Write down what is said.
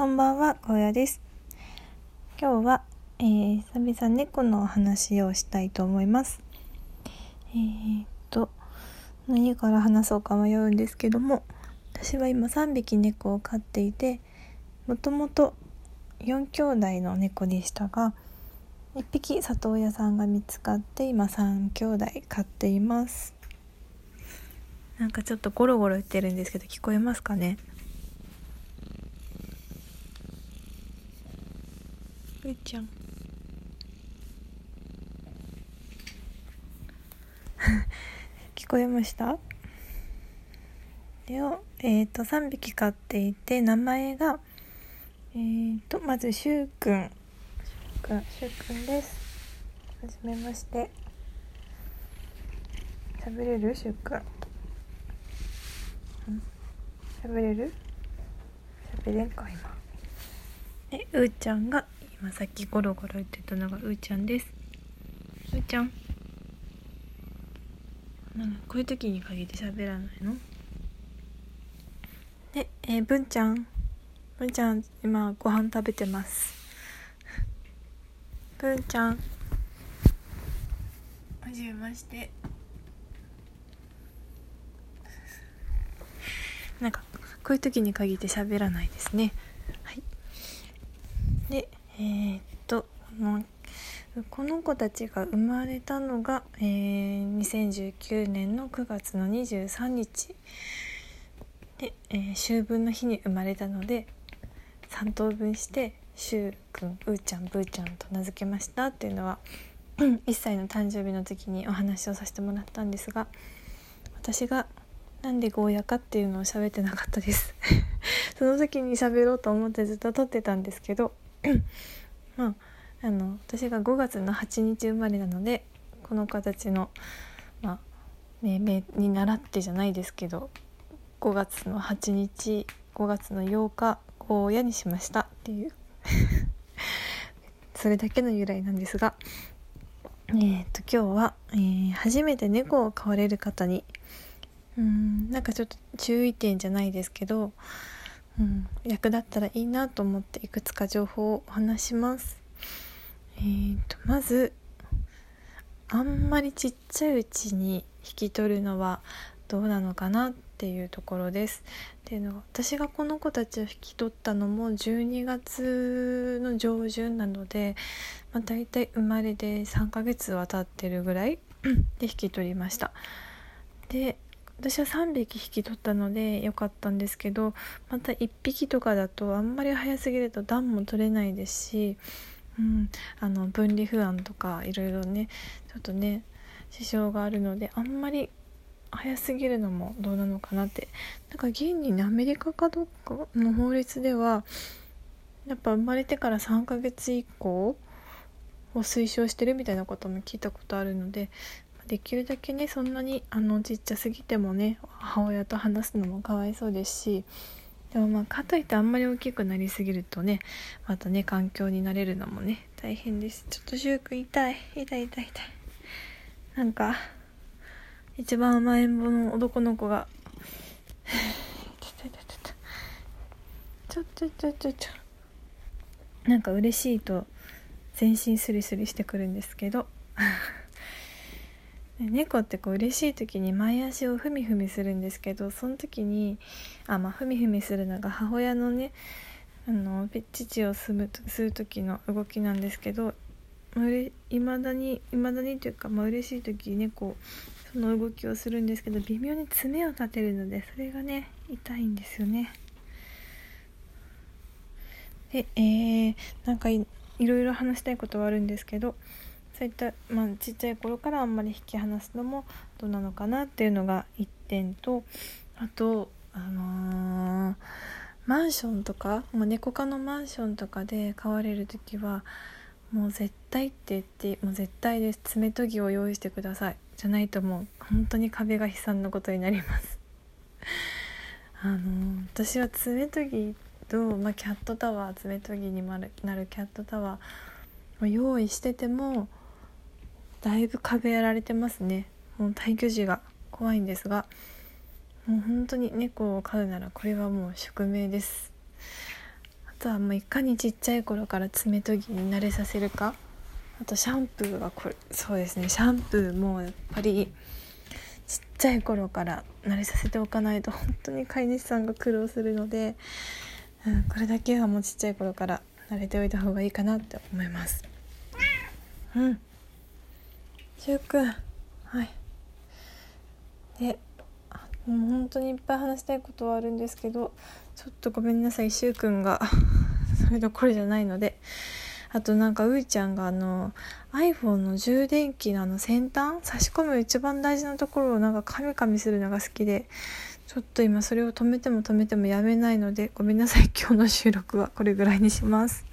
こんばんは、荒野です。今日は、えー、久々猫のお話をしたいと思います。えー、っと、何から話そうか迷うんですけども、私は今3匹猫を飼っていて、もともと4兄弟の猫でしたが、1匹里親さんが見つかって今3兄弟飼っています。なんかちょっとゴロゴロ言ってるんですけど聞こえますかね？うーちゃん。聞こえました？でを、えっ、ー、と3匹飼っていて名前がえっ、ー、とまずしゅうくん。しゅうくんです。はじめまして。喋れる？しゅうくん。喋れる？喋れんか今。でうーちゃんが今さっきゴロゴロ言ってたのがうーちゃんです。うーちゃん。なんこういう時に限って喋らないの？で、えー、文ちゃん。文ちゃん今ご飯食べてます。文ちゃん。はじめまして。なんかこういう時に限って喋らないですねえー、っとこの子たちが生まれたのが、えー、2019年の9月の23日で、えー、秋分の日に生まれたので3等分して「しゅうくんうーちゃんぶーちゃん」と名付けましたっていうのは 1歳の誕生日の時にお話をさせてもらったんですが私がなんでゴーヤかっていうのを喋ってなかったです。その時に喋ろうと思ってずっと撮ってたんですけどまああの私が5月の8日生まれなのでこの形のまあ命名に習ってじゃないですけど5月の8日5月の8日ゴーヤにしましたっていう。それだけの由来なんですがえー、っと今日は、えー、初めて猫を飼われる方にうんなんかちょっと注意点じゃないですけど、うん、役立ったらいいなと思っていくつか情報をお話します。えーと、まずあんまりちっちゃいうちに引き取るのはどうなのかなっていうところです。っていうのは私がこの子たちを引き取ったのも12月の上旬なので、まあ、大体生まれで3ヶ月は経ってるぐらいで引き取りました。で私は3匹引き取ったので良かったんですけどまた1匹とかだとあんまり早すぎると暖も取れないですし、うん、あの分離不安とかいろいろねちょっとね支障があるのであんまり早すぎるのもどうなのかなって。なんか現にねアメリカかどっかの法律ではやっぱ生まれてから3ヶ月以降を推奨してるみたいなことも聞いたことあるのでできるだけねそんなにあのちっちゃすぎてもね母親と話すのもかわいそうですしでもまあかといってあんまり大きくなりすぎるとねまたね環境になれるのもね大変です。ちょっとシューク痛い。痛い痛い痛い。なんか一番甘えん坊の男の子がちょちょちょちょちょなんか嬉しいと全身スリスリしてくるんですけど。猫ってこう嬉しい時に前足をふみふみするんですけどその時にあまあふみふみするのが母親のねあの乳を吸う吸う時の動きなんですけどいまだにいまだにというか、まあ嬉しい時猫その動きをするんですけど微妙に爪を立てるのでそれがね痛いんですよね。でえー、なんかいろいろ話したいことはあるんですけどそういった、まあ、ちっちゃい頃からあんまり引き離すのもどうなのかなっていうのが1点とあとあのー、マンションとかもう猫科のマンションとかで飼われる時はもう絶対って言ってもう絶対です。爪研ぎを用意してください。じゃないともう本当に壁が悲惨なことになります。あのー、私は爪研ぎと、まあ、キャットタワー爪研ぎになるキャットタワーを用意しててもだいぶ壁やられてますね。もう退去時が怖いんですがもう本当に猫を飼うならこれはもう宿命です。あとはもういかにちっちゃい頃から爪研ぎに慣れさせるか。あとシャンプーはこれそうですね。シャンプーもやっぱりちっちゃい頃から慣れさせておかないと本当に飼い主さんが苦労するので、うん、これだけはもうちっちゃい頃から慣れておいた方がいいかなって思います。うん。しゅうくん。はい。でもう本当にいっぱい話したいことはあるんですけどちょっとごめんなさい。しゅうくんが それどころじゃないので。あとなんかうーちゃんがあの iPhone の充電器のあの先端差し込む一番大事なところをなんかカミカミするのが好きでちょっと今それを止めても止めてもやめないのでごめんなさい。今日の収録はこれぐらいにします。